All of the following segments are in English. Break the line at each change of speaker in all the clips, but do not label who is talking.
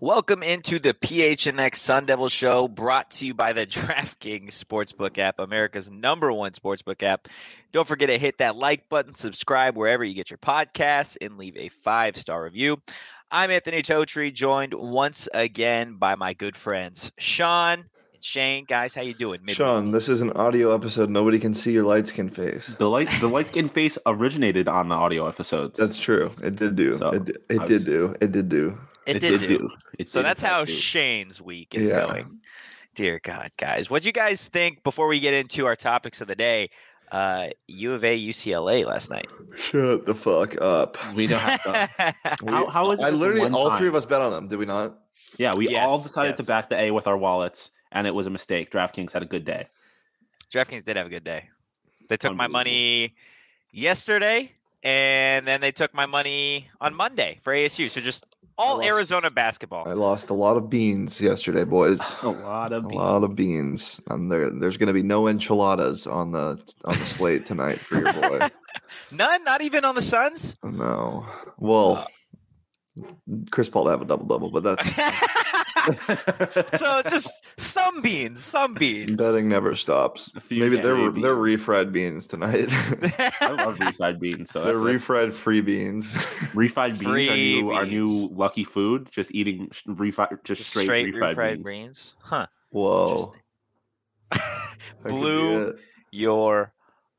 Welcome into the PHNX Sun Devil Show, brought to you by the DraftKings Sportsbook app, America's number one sportsbook app. Don't forget to hit that like button, subscribe wherever you get your podcasts, and leave a five star review. I'm Anthony Totri, joined once again by my good friends Sean and Shane. Guys, how you doing? Midweek?
Sean, this is an audio episode. Nobody can see your light skin face.
The light, the light skin face originated on the audio episodes.
That's true. It did do.
So,
it, it
I
did do. It did do.
It, did, do.
It
So
did
that's how
do.
Shane's week is
Yeah.
going. Dear God, guys, what do you guys think before we get into our topics of the day? Uh, U of A, UCLA last night.
Shut the fuck up.
we don't have to. How- how is it
I
that
literally,
one
all three of us bet on them. Did we not?
Yeah, we all
Yes,
decided to back the A with our wallets, and it was a mistake. DraftKings had a good day.
DraftKings did have a good day. They took my money yesterday, and then they took my money on Monday for ASU. So just all
lost-
Arizona basketball.
I lost a lot of beans yesterday, boys.
A lot of
A
of
lot of beans. And there, there's going to be no enchiladas on the on the slate tonight for your boy.
None, not even on the Suns.
no. Well, uh. Chris Paul to have a double double, but that's
so just some beans, some beans.
betting never stops. Maybe they're
cherry
they're refried beans tonight.
I love refried beans. So
they're
that's it.
refried free beans.
refried beans,
Free
our new, our new lucky food. Just eating refried, just,
Just
straight,
straight
refried,
refried
beans.
beans. Huh.
Whoa.
Interesting.
that could be
Blew your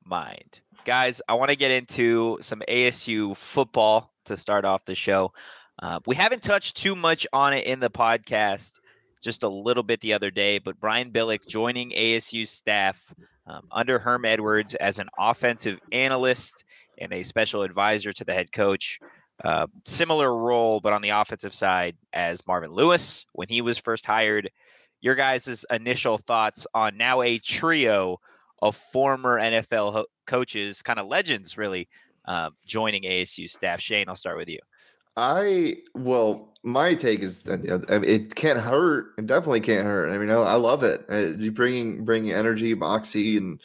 mind. Guys, I want to get into some ASU football to start off the show. Uh, we haven't touched too much on it in the podcast, just a little bit the other day, but Brian Billick joining ASU staff um, under Herm Edwards as an offensive analyst and a special advisor to the head coach. Uh, similar role, but on the offensive side as Marvin Lewis when he was first hired. Your guys' initial thoughts on now a trio of former NFL ho- coaches, kind of legends, really, uh, joining ASU staff. Shane, I'll start with you.
I well, my take is it can't hurt. It definitely can't hurt. I mean, I, I love it. Uh, you bringing bringing energy, moxie, and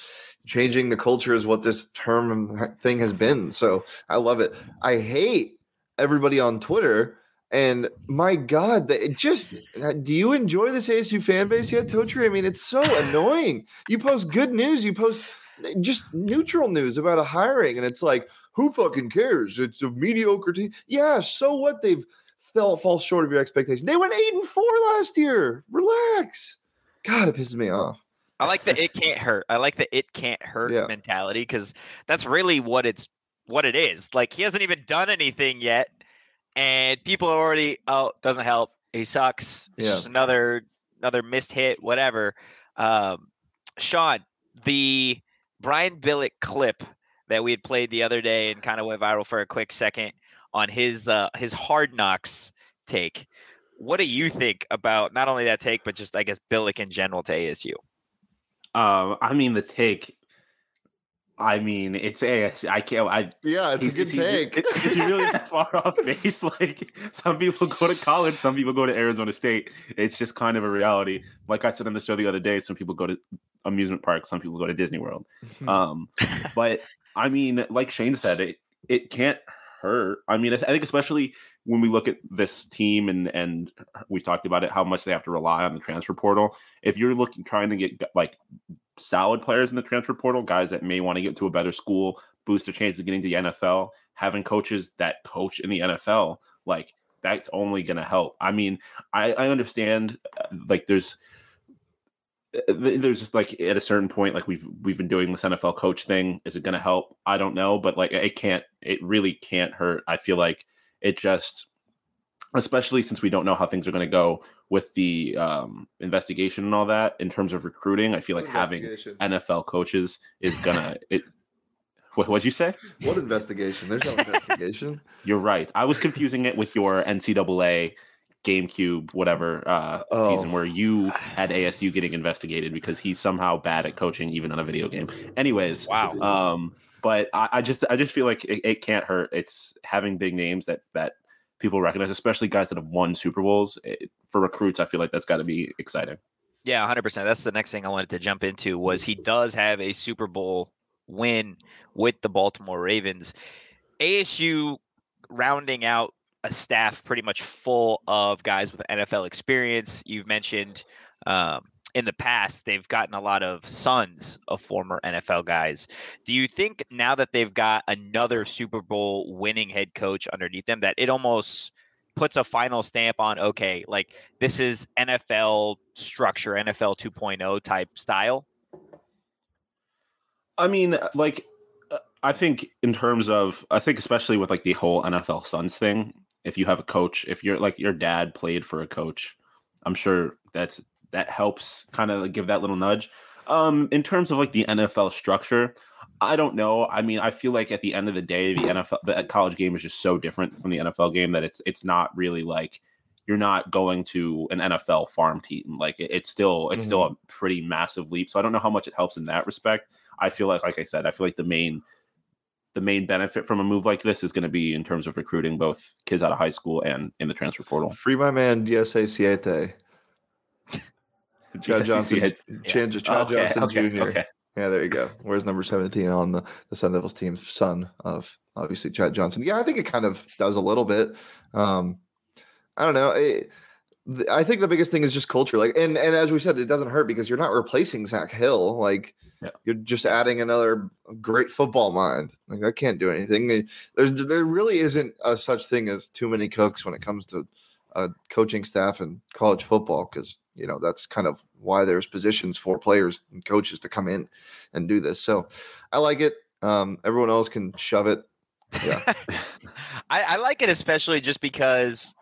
changing the culture is what this term thing has been. So I love it. I hate everybody on Twitter. And my God, just uh, do you enjoy this ASU fan base yet, Totri? I mean, it's so annoying. You post good news, you post uh, just neutral news about a hiring, and it's like, who fucking cares? It's a mediocre team. Yeah, so what? They've fell fall short of your expectation. They went eight and four last year. Relax. God, it pisses me off.
I like the it can't hurt. I like the it can't hurt
Yeah.
mentality because that's really what it's what it is. Like he hasn't even done anything yet, and people are already oh doesn't help. He sucks. It's
Yeah.
just another another missed hit, whatever. Um, Sean, the Brian Billick clip that we had played the other day and kind of went viral for a quick second on his uh, his hard knocks take. What do you think about not only that take, but just I guess Billick in general to ASU?
Um, I mean the take. I mean, it's AS. I can't. I
Yeah, it's
Is-
a good
is
take.
Is, is he really far off base? Like some people go to college, some people go to Arizona State. It's just kind of a reality. Like I said on the show the other day, some people go to amusement parks, some people go to Disney World. Um, but I mean, like Shane said, it it can't hurt. I mean, I think especially when we look at this team and and we've talked about it, how much they have to rely on the transfer portal. If you're looking trying to get like solid players in the transfer portal, guys that may want to get to a better school, boost their chances of getting to the NFL, having coaches that coach in the NFL, like that's only going to help. I mean, I, I understand uh, like there's th- there's like at a certain point like we've we've been doing this NFL coach thing is it going to help I don't know but like it can't it really can't hurt I feel like it just especially since we don't know how things are going to go with the um, investigation and all that in terms of recruiting. I feel like having NFL coaches is gonna. It, what, what'd you say?
What investigation? There's no investigation.
You're right. I was confusing it with your NCAA GameCube, whatever uh, oh. season where you had ASU getting investigated because he's somehow bad at coaching even on a video game. Anyways,
wow.
Um, but I, I, just I just feel like it, it, can't hurt. It's having big names that that people recognize, especially guys that have won Super Bowls. It, for recruits, I feel like that's got to be exciting.
Yeah, 100%. That's the next thing I wanted to jump into was he does have a Super Bowl win with the Baltimore Ravens. ASU rounding out a staff pretty much full of guys with NFL experience. You've mentioned um, in the past they've gotten a lot of sons of former NFL guys. Do you think now that they've got another Super Bowl winning head coach underneath them that it almost puts a final stamp on okay, like this is NFL structure, NFL 2.0 type style?
I mean, like uh, I think in terms of I think especially with like the whole NFL Sons thing, if you have a coach, if you're like your dad played for a coach, I'm sure that's that helps kind of give that little nudge. Um, in terms of like the NFL structure, I don't know. I mean, I feel like at the end of the day, the NFL, the college game is just so different from the NFL game that it's it's not really like you're not going to an NFL farm team. Like it, it's still it's mm-hmm. still a pretty massive leap. So I don't know how much it helps in that respect. I feel like, like I said, I feel like the main the main benefit from a move like this is going to be in terms of recruiting both kids out of high school and in the transfer portal.
Free my man DSA Siete. Chad Johnson. Chad, Chad okay, Johnson okay, Jr. Okay. Yeah, there you go. Where's number 17 on the, the Sun Devils team? Son of obviously Chad Johnson. Yeah, I think it kind of does a little bit. Um, I don't know. It, I think the biggest thing is just culture. Like, and and as we said, it doesn't hurt because you're not replacing Zach Hill. Like, yeah. you're just adding another great football mind. Like, that can't do anything. There's there really isn't a such thing as too many cooks when it comes to uh, coaching staff and college football because you know that's kind of why there's positions for players and coaches to come in and do this. So, I like it. Um, everyone else can shove it. Yeah,
I, I like it especially just because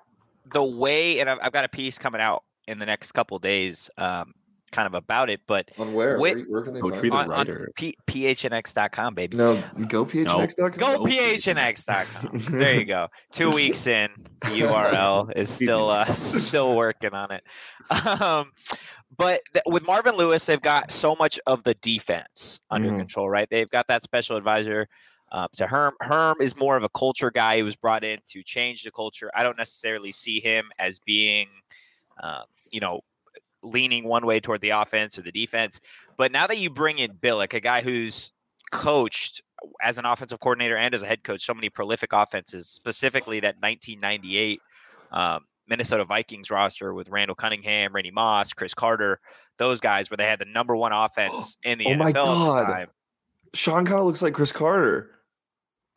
the way, and I've, I've got a piece coming out in the next couple days, um, kind of about it. But
on where? With, where, can they
go find on,
on P- phnx.com, baby.
No, go phnx.com.
Go phnx.com. there you go. Two weeks in, the URL is still uh, still working on it. Um, but th- with Marvin Lewis, they've got so much of the defense under mm-hmm. control, right? They've got that special advisor uh, to Herm. Herm is more of a culture guy. He was brought in to change the culture. I don't necessarily see him as being, uh, you know, leaning one way toward the offense or the defense. But now that you bring in Billick, a guy who's coached as an offensive coordinator and as a head coach so many prolific offenses, specifically that 1998 um, Minnesota Vikings roster with Randall Cunningham, Randy Moss, Cris Carter, those guys where they had the number one offense in the oh NFL my God.
Sean kind of looks like Cris Carter.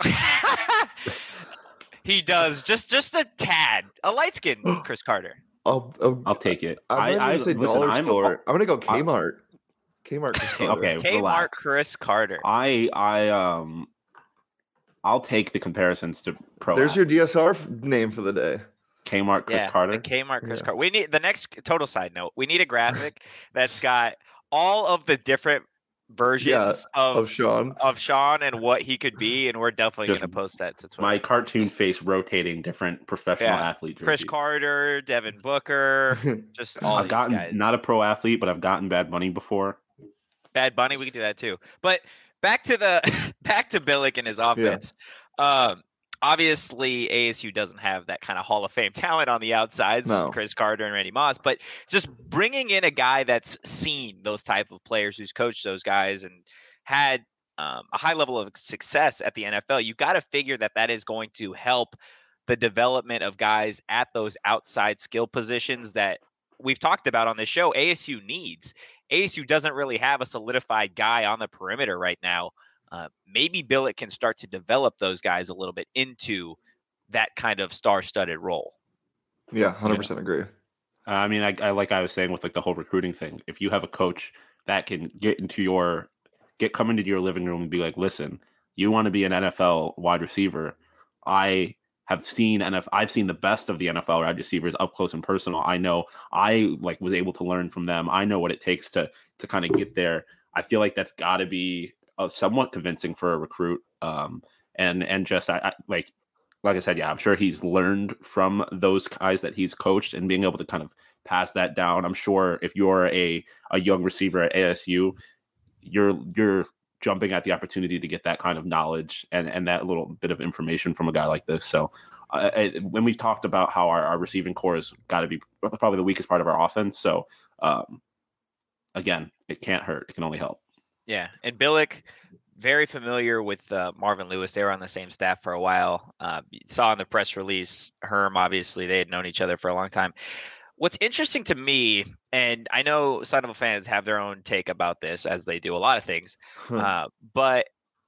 he does just just a tad, a light skin Cris Carter.
I'll, I'll, I'll take it.
I'm I, I say listen, dollar I'm, store. I'm gonna go Kmart. Kmart.
Cris okay, Kmart. Relax. Cris Carter.
I I um, I'll take the comparisons to pro.
There's your DSR name for the day.
Kmart Cris
yeah,
Carter.
Kmart Cris yeah. Carter. We need the next total side note. We need a graphic that's got all of the different versions yeah, of,
of Sean
of Sean and what he could be, and we're definitely going to post that.
To my cartoon face rotating different professional yeah. athlete.
Cris Carter, Devin Booker, just all.
I've gotten
guys.
not a pro athlete, but I've gotten Bad Bunny before.
Bad Bunny, we can do that too. But back to the back to Billick and his offense. Yeah. Um, obviously ASU doesn't have that kind of Hall of Fame talent on the outsides no. with Cris Carter and Randy Moss, but just bringing in a guy that's seen those type of players, who's coached those guys and had um, a high level of success at the NFL, you got to figure that that is going to help the development of guys at those outside skill positions that we've talked about on the show. ASU needs. ASU doesn't really have a solidified guy on the perimeter right now uh, maybe Billick can start to develop those guys a little bit into that kind of star-studded role.
Yeah, hundred yeah. percent agree.
I mean, I, I like I was saying with like the whole recruiting thing. If you have a coach that can get into your get come into your living room and be like, "Listen, you want to be an NFL wide receiver? I have seen and if I've seen the best of the NFL wide receivers up close and personal. I know I like was able to learn from them. I know what it takes to to kind of get there. I feel like that's got to be uh, somewhat convincing for a recruit. Um, and and just I, I like like I said, yeah, I'm sure he's learned from those guys that he's coached and being able to kind of pass that down. I'm sure if you're a a young receiver at ASU, you're you're jumping at the opportunity to get that kind of knowledge and and that little bit of information from a guy like this. So uh, when we've talked about how our, our receiving core has got to be probably the weakest part of our offense, so um, again, it can't hurt; it can only help.
Yeah, and Billick, very familiar with uh, Marvin Lewis. They were on the same staff for a while. Uh, saw in the press release, Herm. Obviously, they had known each other for a long time. What's interesting to me, and I know Sun fans have their own take about this, as they do a lot of things, uh, but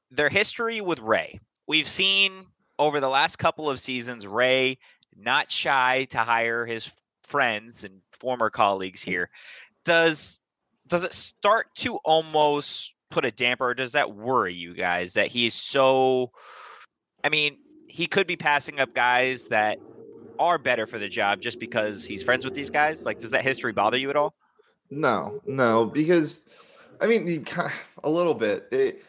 their history with Ray. We've seen over the last couple of seasons, Ray not shy to hire his friends and former colleagues here. Does does it start to almost put a damper, does that worry you guys that he's so? I mean, he could be passing up guys that are better for the job just because he's friends with these guys? Like, does that history bother you at all?
No, no, because I mean, a little bit. It,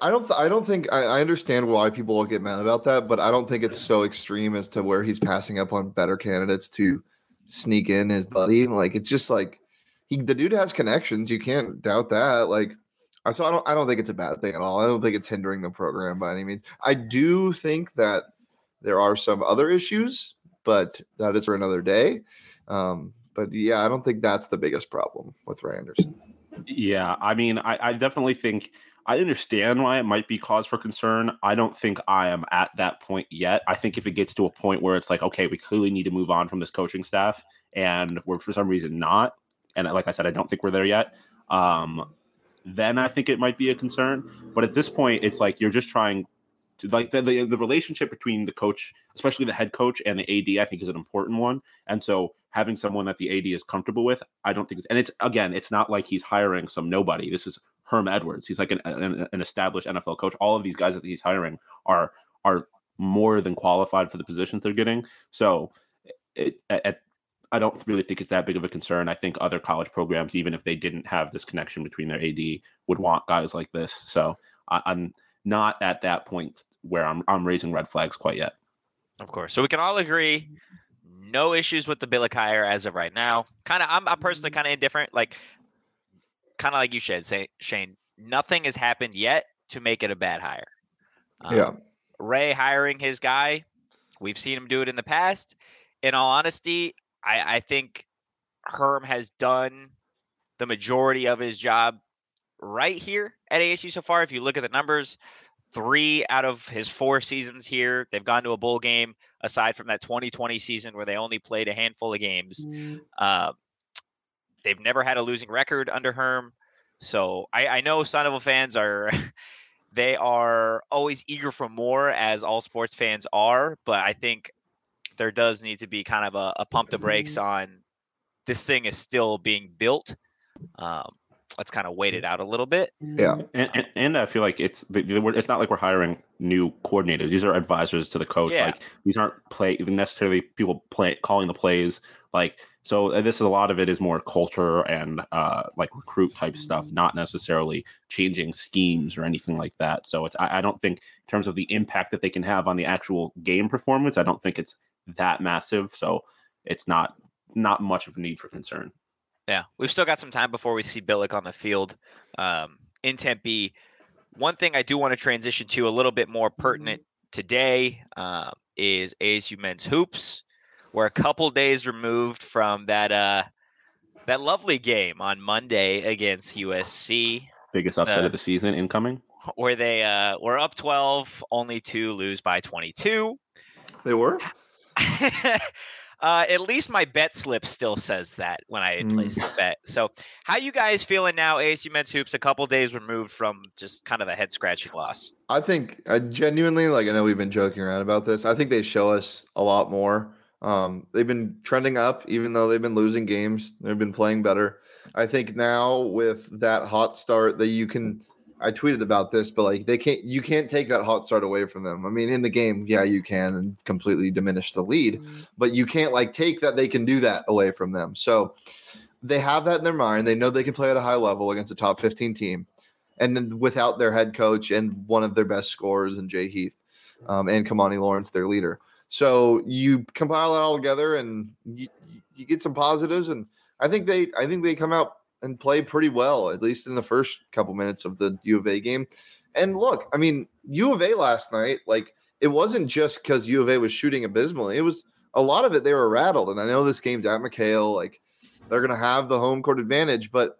I don't. Th- I don't think. I, I, understand why people will get mad about that, but I don't think it's so extreme as to where he's passing up on better candidates to sneak in his buddy. Like it's just like he, the dude has connections. You can't doubt that. Like, so I don't. I don't think it's a bad thing at all. I don't think it's hindering the program by any means. I do think that there are some other issues but that is for another day. Um, but yeah, I don't think that's the biggest problem with Ray Anderson.
Yeah, I mean, I, I definitely think I understand why it might be cause for concern. I don't think I am at that point yet. I think if it gets to a point where it's like, okay, we clearly need to move on from this coaching staff, and we're for some reason not, and like I said, I don't think we're there yet. Um, then I think it might be a concern. But at this point, it's like you're just trying to like the, the, the relationship between the coach, especially the head coach and the AD, I think is an important one. And so having someone that the AD is comfortable with, I don't think it's and it's again, it's not like he's hiring some nobody. This is Herm Edwards. He's like an, an, an established NFL coach. All of these guys that he's hiring are are more than qualified for the positions they're getting. So it, at, I don't really think it's that big of a concern. I think other college programs, even if they didn't have this connection between their AD, would want guys like this. So I, I'm not at that point where I'm I'm raising red flags quite yet.
Of course. So we can all agree no issues with the Billick hire as of right now. Kind of I'm, I'm personally kind of indifferent. Like kind of like you said, say Shane, nothing has happened yet to make it a bad hire.
Um, yeah.
Ray hiring his guy, we've seen him do it in the past. In all honesty, I, I think Herm has done the majority of his job right here at ASU so far. If you look at the numbers, three out of his four seasons here, they've gone to a bowl game. Aside from that 2020 season where they only played a handful of games, mm. uh, they've never had a losing record under Herm. So I, I know Sun fans are. they are always eager for more, as all sports fans are. But I think there does need to be kind of a, a pump the brakes mm. on this thing is still being built. Um, let's kind of wait it out a little bit.
Yeah,
and, and, and I feel like it's it's not like we're hiring new coordinators. These are advisors to the coach. Yeah. Like these aren't play even necessarily people play calling the plays. Like so, this is a lot of it is more culture and uh, like recruit type stuff, not necessarily changing schemes or anything like that. So it's I, I don't think in terms of the impact that they can have on the actual game performance, I don't think it's that massive. So it's not not much of a need for concern.
Yeah, we've still got some time before we see Billick on the field um, in Tempe. One thing I do want to transition to a little bit more pertinent today uh, is ASU men's hoops. We're a couple days removed from that uh, that lovely game on Monday against USC.
Biggest upset uh, of the season incoming.
Where they uh, were up 12, only to lose by 22.
They were?
Uh, at least my bet slip still says that when I mm. place the bet. So, how you guys feeling now? ASU men's hoops a couple days removed from just kind of a head scratching loss.
I think I genuinely like. I know we've been joking around about this. I think they show us a lot more. Um, they've been trending up, even though they've been losing games. They've been playing better. I think now with that hot start, that you can I tweeted about this, but like they can't you can't take that hot start away from them. I mean, in the game, yeah, you can and completely diminish the lead, but you can't like take that they can do that away from them. So they have that in their mind. They know they can play at a high level against a top 15 team, and then without their head coach and one of their best scorers in Jay Heath um, and Kimani Lawrence, their leader. So you compile it all together and you, you get some positives, and I think they I think they come out and play pretty well, at least in the first couple minutes of the U of A game. And look, I mean, U of A last night, like it wasn't just because U of A was shooting abysmally. It was a lot of it they were rattled. And I know this game's at McKale, like they're gonna have the home court advantage, but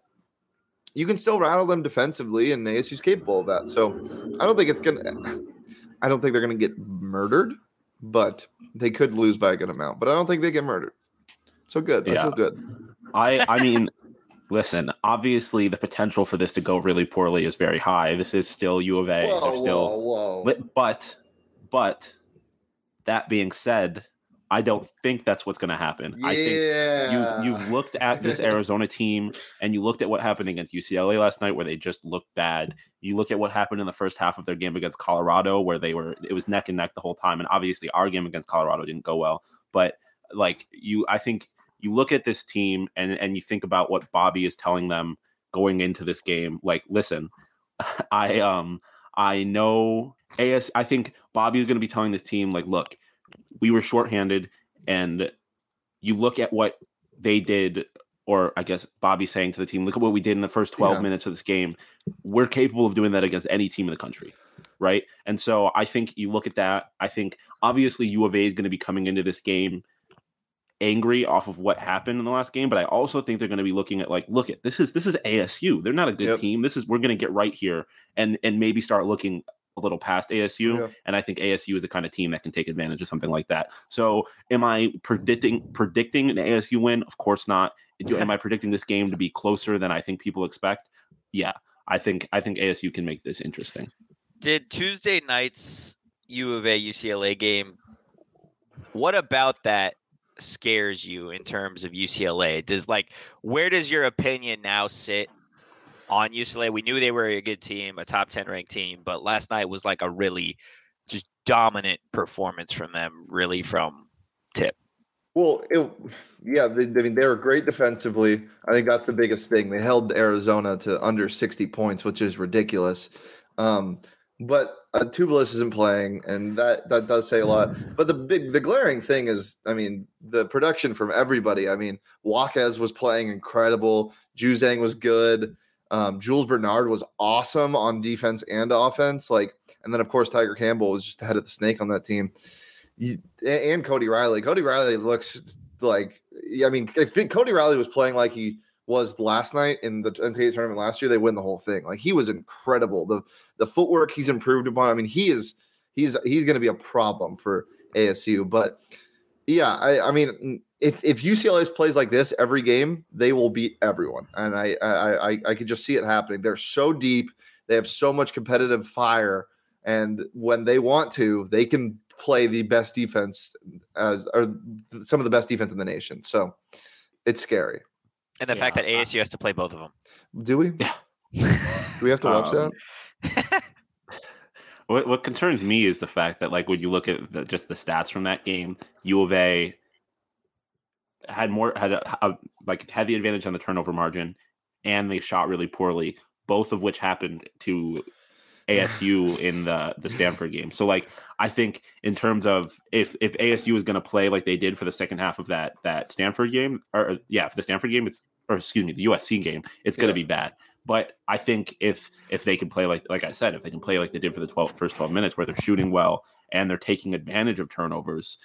you can still rattle them defensively, and ASU's capable of that. So I don't think it's gonna I don't think they're gonna get murdered, but they could lose by a good amount. But I don't think they get murdered. So good. I
Yeah.
feel good.
I I mean, listen. Obviously, the potential for this to go really poorly is very high. This is still U of A. They're
Whoa,
still,
whoa, whoa.
But- but that being said, I don't think that's what's going to happen. I think
yeah.
you've you've looked at this Arizona team and you looked at what happened against UCLA last night where they just looked bad. You look at what happened in the first half of their game against Colorado where they were it was neck and neck the whole time and obviously our game against Colorado didn't go well, but like you I think you look at this team and and you think about what Bobby is telling them going into this game like listen, I um I know AS I think Bobby is going to be telling this team like look, we were shorthanded and you look at what they did or I guess Bobby's saying to the team, look at what we did in the first 12
Yeah.
minutes of this game. We're capable of doing that against any team in the country. Right. And so I think you look at that. I think obviously U of A is going to be coming into this game angry off of what happened in the last game, but I also think they're going to be looking at like, look at this is this is ASU. They're not a good
Yep.
team. This is we're going to get right here and and maybe start looking a little past ASU.
Yeah.
And I think ASU is the kind of team that can take advantage of something like that. So am I predicting predicting an ASU win? Of course not. Do, am I predicting this game to be closer than I think people expect? Yeah. I think I think ASU can make this interesting.
Did Tuesday night's U of A UCLA game? What about that scares you in terms of UCLA? Does like where does your opinion now sit on UCLA? We knew they were a good team, a top ten ranked team, but last night was like a really just dominant performance from them. Really from tip.
Well, it, yeah, they, I mean they were great defensively. I think that's the biggest thing. They held Arizona to under sixty points, which is ridiculous. Um, but uh, isn't playing, and that that does say a lot. But the big, the glaring thing is, I mean, the production from everybody. I mean, Jaquez was playing incredible. Juzang was good. Um, Jules Bernard was awesome on defense and offense. Like, and then of course Tyger Campbell was just ahead of the snake on that team. And Cody Riley. Cody Riley looks like I mean, I think Cody Riley was playing like he was last night in the NCAA tournament last year. They win the whole thing. Like he was incredible. The the footwork he's improved upon. I mean, he is he's he's going to be a problem for ASU. But yeah, I, I mean, mm, if if UCLA plays like this every game, they will beat everyone. And I I I, I could just see it happening. They're so deep. They have so much competitive fire, and when they want to, they can play the best defense as or some of the best defense in the nation. So it's scary.
And the fact that
I-
ASU has to play both of them.
Do we?
Yeah.
Do we have to watch
Um,
that?
What what concerns me is the fact that like when you look at the, just the stats from that game, U of A had more had a, a, like had the advantage on the turnover margin, and they shot really poorly, both of which happened to ASU in the the Stanford game. So like I think in terms of if if ASU is going to play like they did for the second half of that that Stanford game or yeah for the Stanford game it's or excuse me the USC game it's going to
Yeah.
be bad. But I think if if they can play like like I said if they can play like they did for the 12, first twelve minutes where they're shooting well and they're taking advantage of turnovers,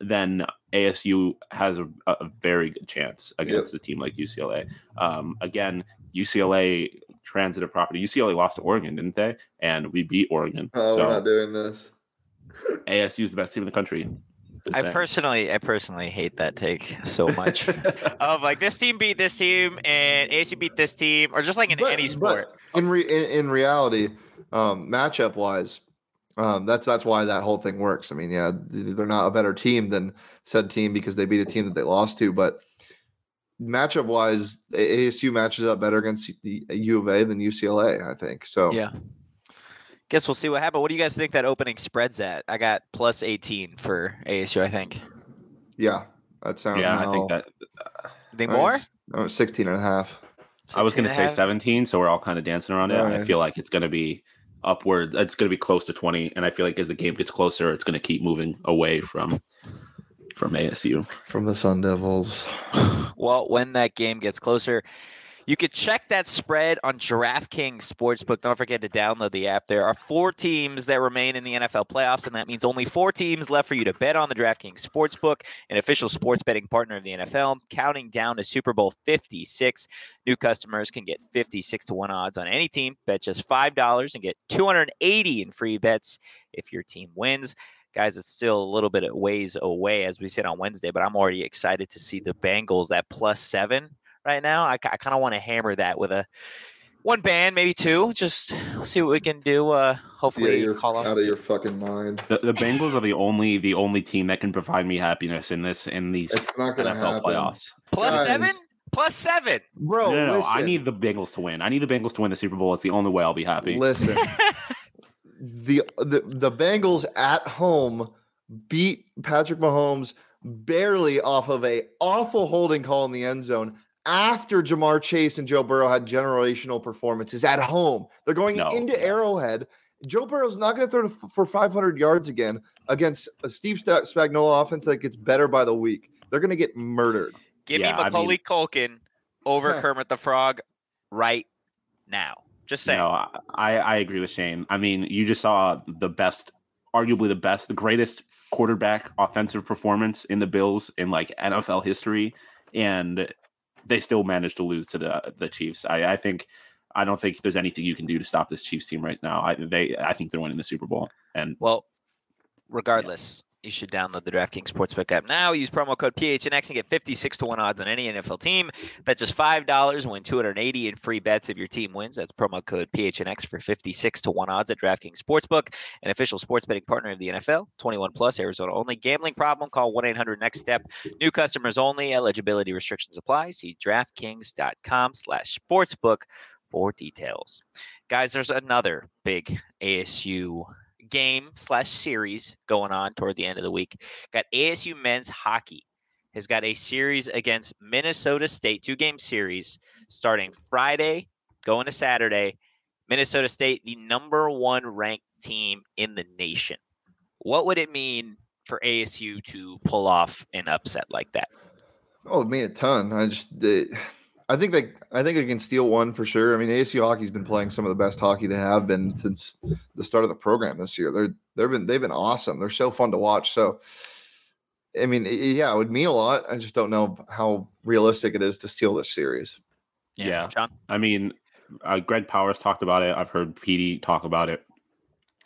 then ASU has a, a very good chance against a team like UCLA. Um, again, UCLA transitive property. UCLA lost to Oregon, didn't they? And we beat Oregon.
Oh, we're not doing this.
ASU is the best team in the country. Just
I personally, I personally hate that take so much. of like this team beat this team and ASU beat this team, or just like in
But-
any sport.
in, re, in in reality, um, matchup wise, um, that's that's why that whole thing works. I mean, yeah, they're not a better team than said team because they beat a team that they lost to, but matchup wise, ASU matches up better against the U of A than UCLA. I think so.
Yeah. Guess we'll see what happens. What do you guys think that opening spreads at? I got plus 18 for ASU, I think.
Yeah, that sounds.
Yeah, I think that.
You think more?
Oh, 16 and a half.
I was going to say
half?
17, so we're all kind of dancing around it. I feel like it's going to be upward. It's going to be close to 20, and I feel like as the game gets closer, it's going to keep moving away from from ASU.
from the Sun Devils.
Well, when that game gets closer, you could check that spread on DraftKings Sportsbook. Don't forget to download the app. There are four teams that remain in the NFL playoffs, and that means only four teams left for you to bet on the DraftKings Sportsbook, an official sports betting partner of the NFL. Counting down to Super Bowl 56, new customers can get 56 to 1 odds on any team. Bet just $5 and get 280 in free bets if your team wins. Guys, it's still a little bit of ways away, as we said on Wednesday, but I'm already excited to see the Bengals at plus seven right now. I, I kind of want to hammer that with a one band, maybe two. Just see what we can do. Uh,
Yeah,
hopefully,
you're
call off.
out of your fucking mind.
The, the Bengals are the only the only team that can provide me happiness in this in these
It's not going to
NFL
happen.
playoffs.
Plus
Guys.
seven? Plus seven.
Bro,
no, no, no. I need the Bengals to win. I need the Bengals to win the Super Bowl. It's the only way I'll be happy.
Listen, the, the the Bengals at home beat Patrick Mahomes barely off of a awful holding call in the end zone after Ja'Marr Chase and Joe Burrow had generational performances at home. They're going
No.
into Arrowhead. Joe Burrow's not going to throw for 500 yards again against a Steve Spagnuolo offense that gets better by the week. They're going to get murdered.
Give
Yeah,
me
I
Macaulay
mean-
Culkin over
Huh.
Kermit the Frog right now. Just saying.
No, I, I agree with Shane. I mean, you just saw the best, arguably the best, the greatest quarterback offensive performance in the Bills in like NFL history, and they still managed to lose to the the Chiefs. I, I think I don't think there's anything you can do to stop this Chiefs team right now. I they I think they're winning the Super Bowl, and
Well, regardless, you should download the DraftKings Sportsbook app now. Use promo code PHNX and get 56 to 1 odds on any NFL team. Bet just $5 and win 280 in free bets if your team wins. That's promo code PHNX for 56 to 1 odds at DraftKings Sportsbook, an official sports betting partner of the NFL. 21 plus, Arizona only. Gambling problem? Call 1 800 NEXT STEP. New customers only. Eligibility restrictions apply. See DraftKings.com slash sportsbook for details. Guys, there's another big ASU game slash series going on toward the end of the week. Got ASU men's hockey has got a series against Minnesota State, two game series starting Friday, going to Saturday. Minnesota State, the number one ranked team in the nation. What would it mean for ASU to pull off an upset like that?
Oh, it mean a ton. I just, they, I think they, I think they can steal one for sure. I mean, ASU hockey's been playing some of the best hockey they have been since the start of the program this year. They're, they've been, they've been awesome. They're so fun to watch. So, I mean, yeah, it would mean a lot. I just don't know how realistic it is to steal this series.
Yeah.
John.
I mean, uh, Greg Powers talked about it. I've heard PD talk about it.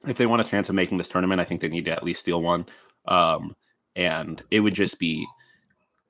If they want a chance of making this tournament, I think they need to at least steal one. Um, and it would just be,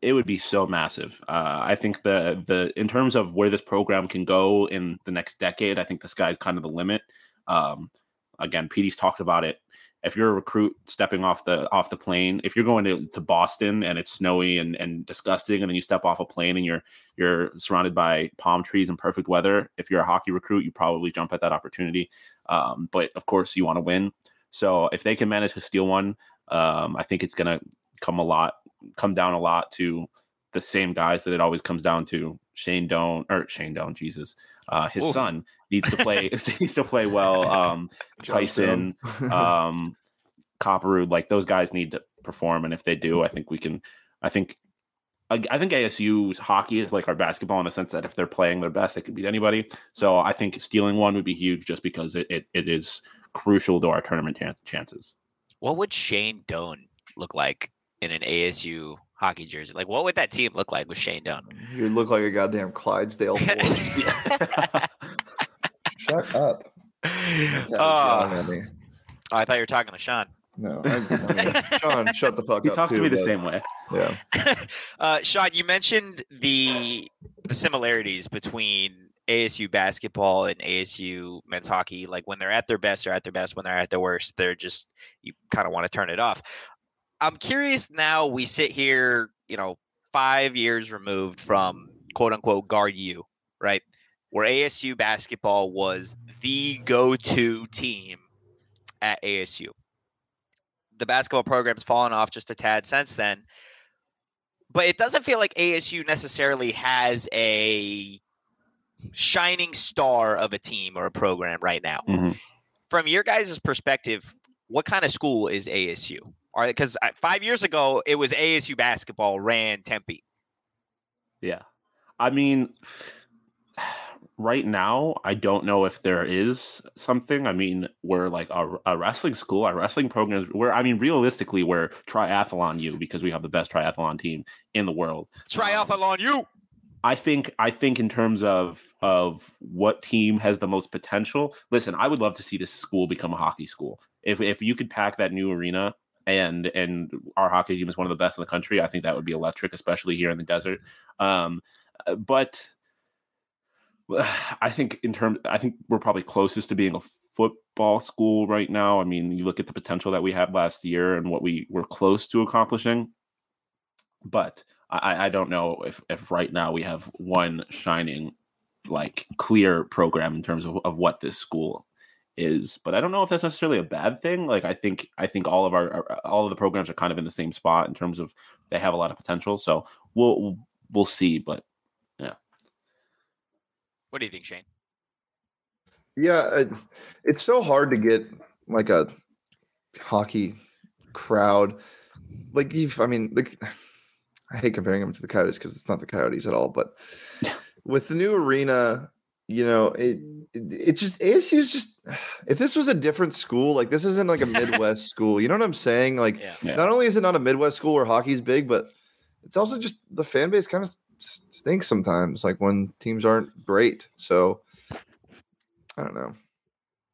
it would be so massive. Uh, I think the the in terms of where this program can go in the next decade, I think the sky's kind of the limit. Um, again, PD's talked about it. If you're a recruit stepping off the off the plane, if you're going to, to Boston and it's snowy and, and disgusting, and then you step off a plane and you're you're surrounded by palm trees and perfect weather. If you're a hockey recruit, you probably jump at that opportunity. Um, but of course, you want to win. So if they can manage to steal one, um, I think it's going to come a lot, come down a lot to the same guys that it always comes down to. Shane Doan or Shane Doan, Jesus, uh, his
Ooh.
son needs to play needs to play well. Um, Tyson, um, Copperwood, like those guys need to perform, and if they do, I think we can. I think, I, I think ASU's hockey is like our basketball in the sense that if they're playing their best, they could beat anybody. So I think stealing one would be huge, just because it it, it is crucial to our tournament chan- chances.
What would Shane Doan look like in an ASU hockey jersey? Like, what would that team look like with Shane Doan?
You'd look like a goddamn Clydesdale. boy. Shut up. That
oh,
yelling at me.
I thought you were talking to Sean.
No, I, I mean, Sean, shut the fuck
He
up.
He talks to me the
but-
same way.
Yeah.
uh, Sean, you mentioned the the similarities between ASU basketball and ASU men's hockey. Like when they're at their best, they're at their best. When they're at their worst, they're just you kind of want to turn it off. I'm curious now. We sit here, you know, five years removed from quote unquote guard you, right? Where ASU basketball was the go-to team at ASU. The basketball program's fallen off just a tad since then. But it doesn't feel like ASU necessarily has a shining star of a team or a program right now.
Mhm.
From your guys' perspective, what kind of school is ASU? Or because uh, five years ago it was ASU basketball ran Tempe.
Yeah. I mean, right now, I don't know if there is something. I mean, we're like a, a wrestling school, our wrestling programs, we're, I mean, realistically, we're triathlon you because we have the best triathlon team in the world.
Um, triathlon you.
I think I think in terms of of what team has the most potential. Listen, I would love to see this school become a hockey school. If if you could pack that new arena and and our hockey team is one of the best in the country, I think that would be electric, especially here in the desert. Um, uh, but I think in terms, I think we're probably closest to being a football school right now. I mean, you look at the potential that we had last year and what we were close to accomplishing, but I, I don't know if if right now we have one shining like clear program in terms of, of what this school is but i don't know if that's necessarily a bad thing like i think i think all of our, our uh, all of the programs are kind of in the same spot in terms of they have a lot of potential so we'll we'll see but yeah,
What do you think, Shane?
Yeah, it's so hard to get like a hockey crowd. Like you've, I mean, like I hate comparing them to the Coyotes because it's not the Coyotes at all. But with the new arena, you know, it, it it just ASU is just. If this was a different school, like this isn't like a Midwest school, you know what I'm saying? Like,
Yeah.
Yeah.
not only is it not a Midwest school where hockey's big, but it's also just the fan base kind of stinks sometimes. Like when teams aren't great. So I don't know.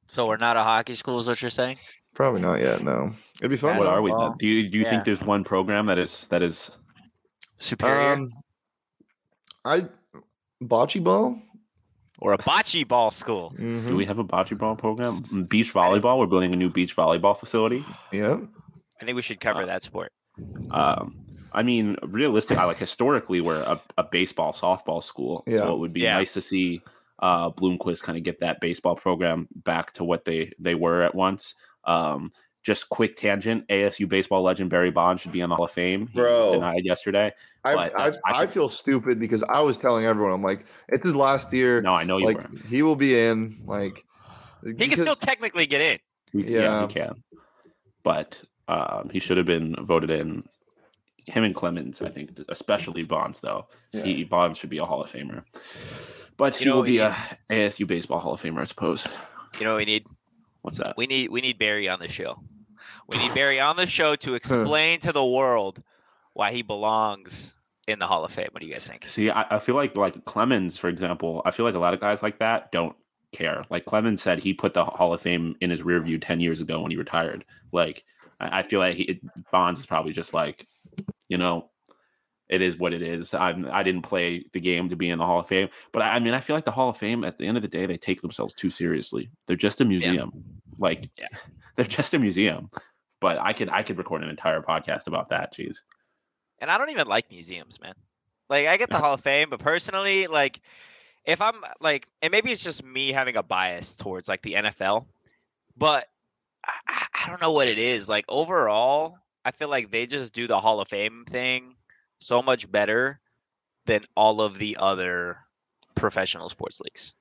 So we're not a hockey school, is what you're saying?
Probably not yet. No, it'd be fun.
what are we then? Do you do you
Yeah.
think there's one program that is that is
Superior
Um, I bocce ball.
Or a bocce ball school?
do
Mhm.
we have a bocce ball program beach volleyball we're building a new beach volleyball facility
Yeah.
I think we should cover
Uh,
that sport.
Um, I mean, realistically, I like historically, we're a, a baseball softball school,
Yeah.
so it would be
Yeah.
nice to see uh, Bloomquist kind of get that baseball program back to what they they were at once. Um, just quick tangent: ASU baseball legend Barry Bonds should be in the Hall of Fame. He
Bro.
denied yesterday.
I,
But
I,
that's- I
I feel stupid because I was telling everyone, I'm like, it's his last year.
No, I know you
like
were.
he will be in. Like
He can still technically get in.
He- yeah,
Yeah.
he can. But um, he should have been voted in. Him and Clemens, I think, especially Bonds, though.
Yeah.
He Bonds should be a Hall of Famer. But
You
he
know
will be
we
a ASU baseball Hall of Famer, I suppose.
You know what we need?
What's that?
We need we need Barry on the show. We need Barry on the show to explain to the world why he belongs in the Hall of Fame. What do you guys think?
See, I, I feel like like Clemens, for example, I feel like a lot of guys like that don't care. Like Clemens said, he put the Hall of Fame in his rear view ten years ago when he retired. Like I, I feel like he, Bonds is probably just like, you know, it is what it is. I'm I didn't play the game to be in the Hall of Fame, but I, I mean, I feel like the Hall of Fame at the end of the day, they take themselves too seriously. They're just a museum. Like,
Yeah.
They're just a museum. But I could I could record an entire podcast about that. Jeez.
And I don't even like museums, man. Like I get the Hall of Fame, but personally, like if I'm like, and maybe it's just me having a bias towards like the NFL, but I, I- don't know what it is. Like overall, I feel like they just do the Hall of Fame thing so much better than all of the other professional sports leagues.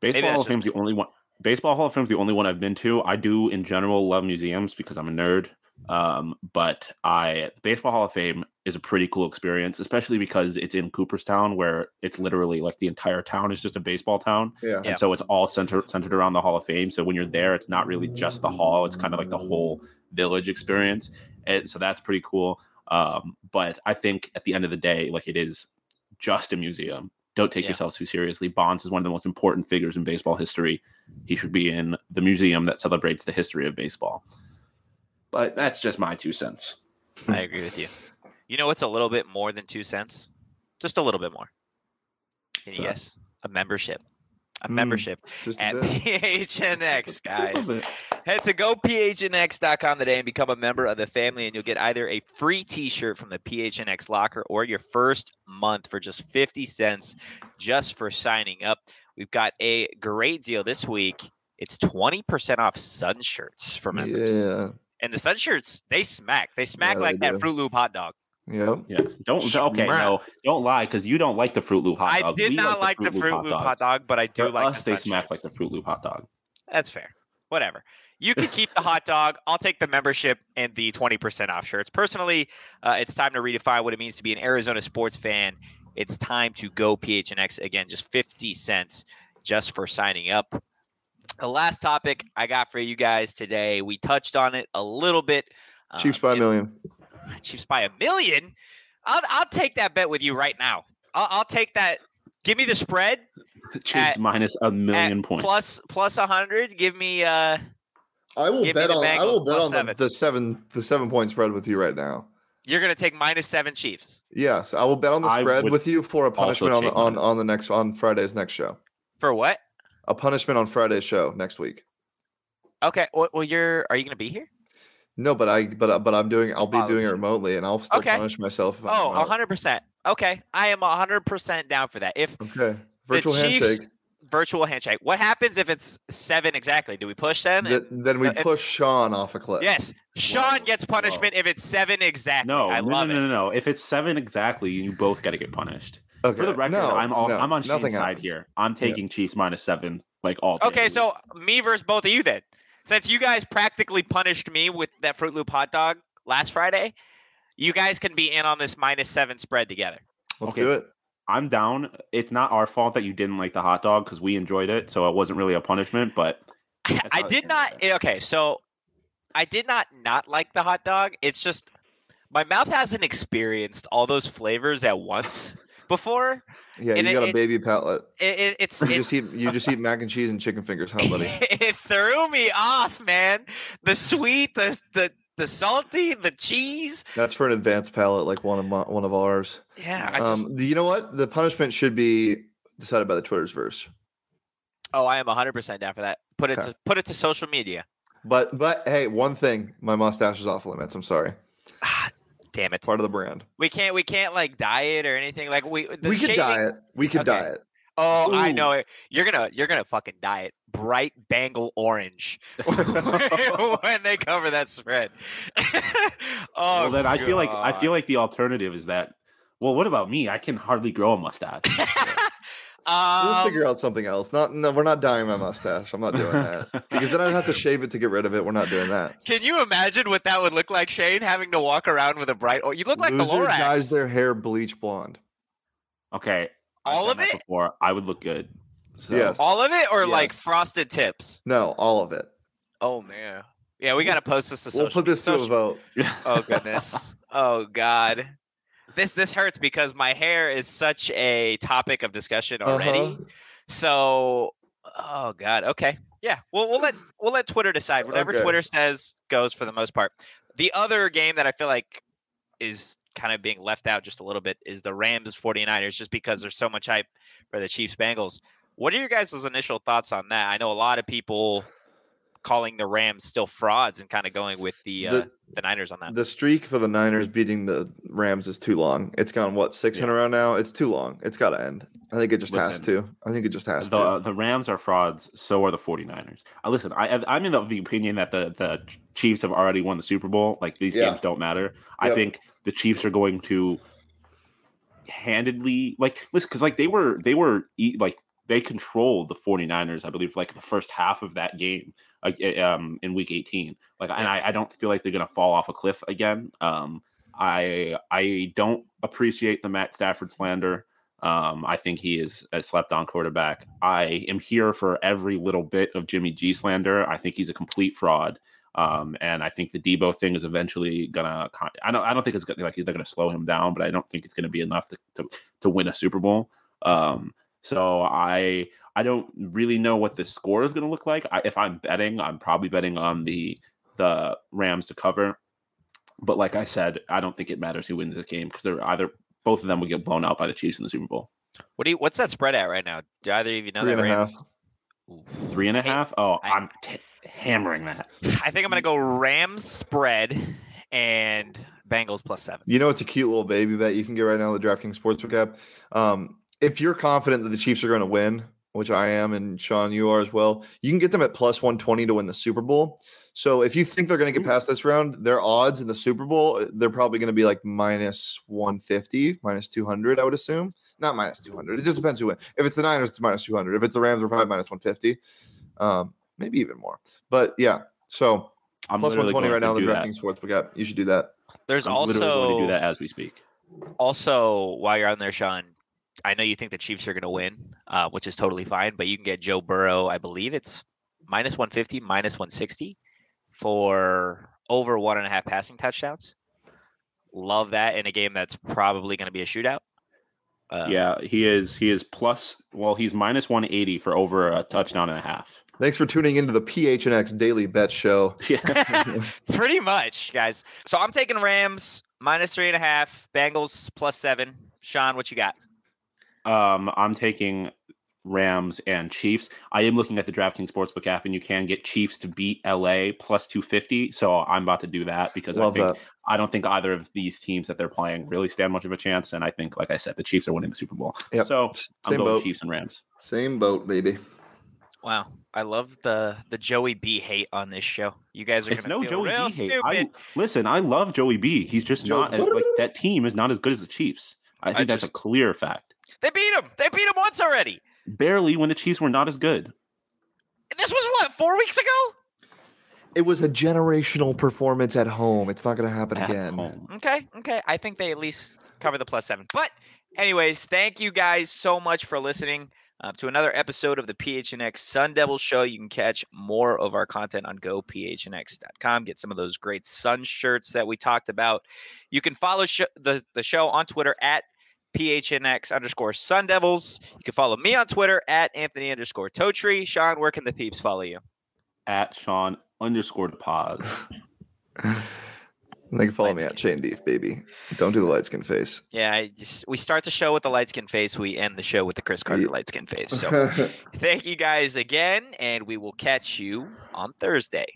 Baseball Hall of Fame's the only one. Baseball Hall of Fame is the only one I've been to. I do, in general, love museums because I'm a nerd. Um, but I Baseball Hall of Fame is a pretty cool experience, especially because it's in Cooperstown, where it's literally like the entire town is just a baseball town,
Yeah.
Yeah.
and so it's all centered centered around the Hall of Fame. So when you're there, it's not really just the hall; it's kind of like the whole village experience, and so that's pretty cool. Um, but I think at the end of the day, like it is just a museum. Don't take
Yeah.
yourselves too seriously. Bonds is one of the most important figures in baseball history. He should be in the museum that celebrates the history of baseball. But that's just my two cents.
I agree with you. You know what's a little bit more than two cents? Just a little bit more. Can you
Sure.
guess? A membership. A
Mm,
membership at. PHNX, guys. Head to gophnx.com today and become a member of the family, and you'll get either a free T-shirt from the PHNX locker or your first month for just 50 cents just for signing up. We've got a great deal this week. It's 20% off sun shirts for members.
Yeah.
And the sun shirts, they smack. They smack
Yeah,
like
they
that
do.
Fruit Loop hot dog.
Yep.
Yes. Don't okay, no, don't lie because you don't like the Fruit Loop hot dog.
I did
We
not like the Fruit Loop hot dog, but I do
For
like
us,
the
they smack like the Fruit Loop hot dog.
That's fair. Whatever. You can keep the hot dog. I'll take the membership and the 20% off shirts. Personally, uh, it's time to redefine what it means to be an Arizona sports fan. It's time to go PHNX again, just 50 cents just for signing up. The last topic I got for you guys today, we touched on it a little bit.
Chiefs
um,
by a million.
Chiefs by a million. I'll, I'll take that bet with you right now. I'll, I'll take that. Give me the spread
Chiefs
At-
minus a million points.
Plus plus a plus plus 100. Give me uh
I will
give me
bet
the
on. I will bet on the,
seven.
the seven the seven point spread with you right now.
You're gonna take minus seven Chiefs
Yes, I will bet on the spread with you for a punishment on the, on on the next on Friday's next show.
for what?
A punishment on Friday's show next week.
Okay. Well, well, you're. Are you gonna be here?
No, but I but but I'm doing. I'll be doing it remotely, and I'll still
Okay.
punish myself. If I'm
Oh,
remote.
hundred percent. Okay, I am hundred percent down for that. If
Okay. Virtual
Chiefs-
handshake.
virtual handshake, what happens if it's seven exactly? Do we push then?
Th- then we
uh,
push Sean off a cliff.
yes. Sean
Whoa,
gets punishment if it's seven exactly.
no,
I
no,
love
no, no, no, no. If it's seven exactly, you both got to get punished.
Okay.
For the record,
no,
I'm all,
no,
I'm on
nothing
Shane's side
happens.
here. I'm taking Chiefs minus seven, like all. day
Okay,
of
so me versus both of you then. Since you guys practically punished me with that Fruit Loop hot dog last Friday, you guys can be in on this minus seven spread together.
Let's
Okay.
do it.
I'm down. It's not our fault that you didn't like the hot dog because we enjoyed it, so it wasn't really a punishment. But
I did not.
gonna
Okay, so I did not not like the hot dog. It's just my mouth hasn't experienced all those flavors at once before.
Yeah,
And
you
it-
got a
it-
baby palate.
It, it, it's
You
it,
just eat you just eat mac and cheese and chicken fingers, huh, buddy?
it threw me off, man. The sweet, the the the salty, the cheese.
That's for an advanced palate like one of my, one of ours.
Yeah, I just
Um, do you know what? The punishment should be decided by the Twitter's verse.
oh, I am hundred percent down for that. Put it
Okay.
to put it to social media.
But but hey, one thing, my mustache is off limits. I'm sorry.
Damn it.
Part of the brand.
We can't we can't like diet or anything like we. The
we could
shaving-
diet. We could
Okay.
diet.
Oh, I know it. You're gonna you're gonna fucking diet bright Bengal orange when they cover that spread. oh,
well, then I feel like I feel like the alternative is that. Well, what about me? I can hardly grow a mustache.
We'll
um,
figure out something else. Not no, we're not dyeing my mustache. I'm not doing that. because then I'd have to shave it to get rid of it. We're not doing that.
Can you imagine what that would look like, Shane? Having to walk around with a bright. Oh, you look like
Loser
the Lorax.
dyes their hair bleach blonde.
okay,
All of it?
Before I would look good. So,
Yes.
All of it, or like frosted tips?
No, all of it.
Oh man. Yeah, we gotta post this to social.
We'll put this to a vote.
Oh goodness. oh god. This this hurts because my hair is such a topic of discussion already.
Uh-huh.
So oh god. Okay. Yeah. We'll we'll let we'll let Twitter decide. Whatever
Okay.
Twitter says goes for the most part. The other game that I feel like is kind of being left out just a little bit is the Rams 49ers just because there's so much hype for the Chiefs Bengals. What are your guys' initial thoughts on that? I know a lot of people calling the Rams still frauds and kind of going with the uh,
The-
the Niners on that.
The streak for the Niners beating the Rams is too long. It's gone what six in a row now. It's too long. It's got to end. I think it just has to. I think it just has
the
to.
the Rams are frauds. So are the 49ers. Uh, listen, I I'm in the, the opinion that the the Chiefs have already won the Super Bowl. Like these
Yeah.
games don't matter. I think the Chiefs are going to handedly like listen because like they were they were like they controlled the 49ers i believe like the first half of that game eh, um in week 18 like and I, I don't feel like they're gonna fall off a cliff again um i i don't appreciate the matt stafford slander um i think he is a slept on quarterback i am here for every little bit of jimmy g slander i think he's a complete fraud um, and I think the Deebo thing is eventually gonna. I don't. I don't think it's gonna like they're gonna slow him down, but I don't think it's gonna be enough to to, to win a Super Bowl. Um, so I I don't really know what the score is gonna look like. I, if I'm betting, I'm probably betting on the the Rams to cover. But like I said, I don't think it matters who wins this game because they're either both of them will get blown out by the Chiefs in the Super Bowl.
What do you? What's that spread at right now? Do either of you know
Three
that?
and
Rams?
half.
Ooh.
Three and a
Hey,
half. Oh,
I-
I'm t- hammering that.
I think I'm gonna go Rams spread and Bengals plus seven.
You know, it's a cute little baby bet you can get right now in the DraftKings Sportsbook app. Um, if you're confident that the Chiefs are going to win, which I am, and Sean, you are as well, you can get them at plus 120 to win the Super Bowl. So if you think they're going to get past this round, their odds in the Super Bowl, uh, they're probably going to be like minus 150, minus 200, I would assume. Not minus 200. It just depends who wins. If it's the Niners, it's minus 200. If it's the Rams, they're probably minus 150, um, maybe even more. But yeah, so
I'm
120 right now in the
do that.
DraftKings Sportsbook app. You should do that.
There's
I'm literally going to
also
do that as we speak.
also while you're on there, Sean. I know you think the Chiefs are gonna win, uh, which is totally fine, but you can get Joe Burrow. I believe it's minus 150, minus 160 for over one and a half passing touchdowns. Love that in a game that's probably going to be a shootout. Uh,
yeah, he is. He is plus. Well, he's minus 180 for over a touchdown and a half.
Thanks for tuning into the PHNX Daily Bet Show.
Yeah.
Pretty much, guys. So I'm taking Rams minus three and a half, Bengals plus seven. Sean, what you got?
Um, I'm taking Rams and Chiefs. I am looking at the DraftKings Sportsbook app, and you can get Chiefs to beat LA plus 250. So I'm about to do that because
Love
I think
that.
I don't think either of these teams that they're playing really stand much of a chance. And I think, like I said, the Chiefs are winning the Super Bowl.
Yep.
So I'm
Same
going
boat.
Chiefs and Rams.
Same boat, baby.
Wow, I love the the Joey B hate on this show. You guys are
It's
gonna
no
feel
Joey
real
B hate.
stupid.
I, listen, I love Joey B. He's just
Joe-
not as, like that team is not as good as the Chiefs. I think that's
just-
a clear fact.
They beat him. They beat him once already.
Barely when the Chiefs were not as good.
This was what four weeks ago.
It was a generational performance at home. It's not going to happen
At
again.
home.
Okay, okay. I think they at least cover the plus seven. But, anyways, thank you guys so much for listening uh, to another episode of the PHNX Sun Devil Show. You can catch more of our content on gophnx.com. Get some of those great Sun shirts that we talked about. You can follow sh- the the show on Twitter at PHNX underscore Sun Devils. You can follow me on Twitter at Anthony underscore Totri. Sean, where can the peeps follow you?
At Sean underscore pause.
They can follow
Light
me at
skin.
Shane Deef, baby. Don't do the light skin face.
Yeah, I just, we start the show with the light skin face. We end the show with the Cris Carter
Ye-
light skin face. So thank you guys again, and we will catch you on Thursday.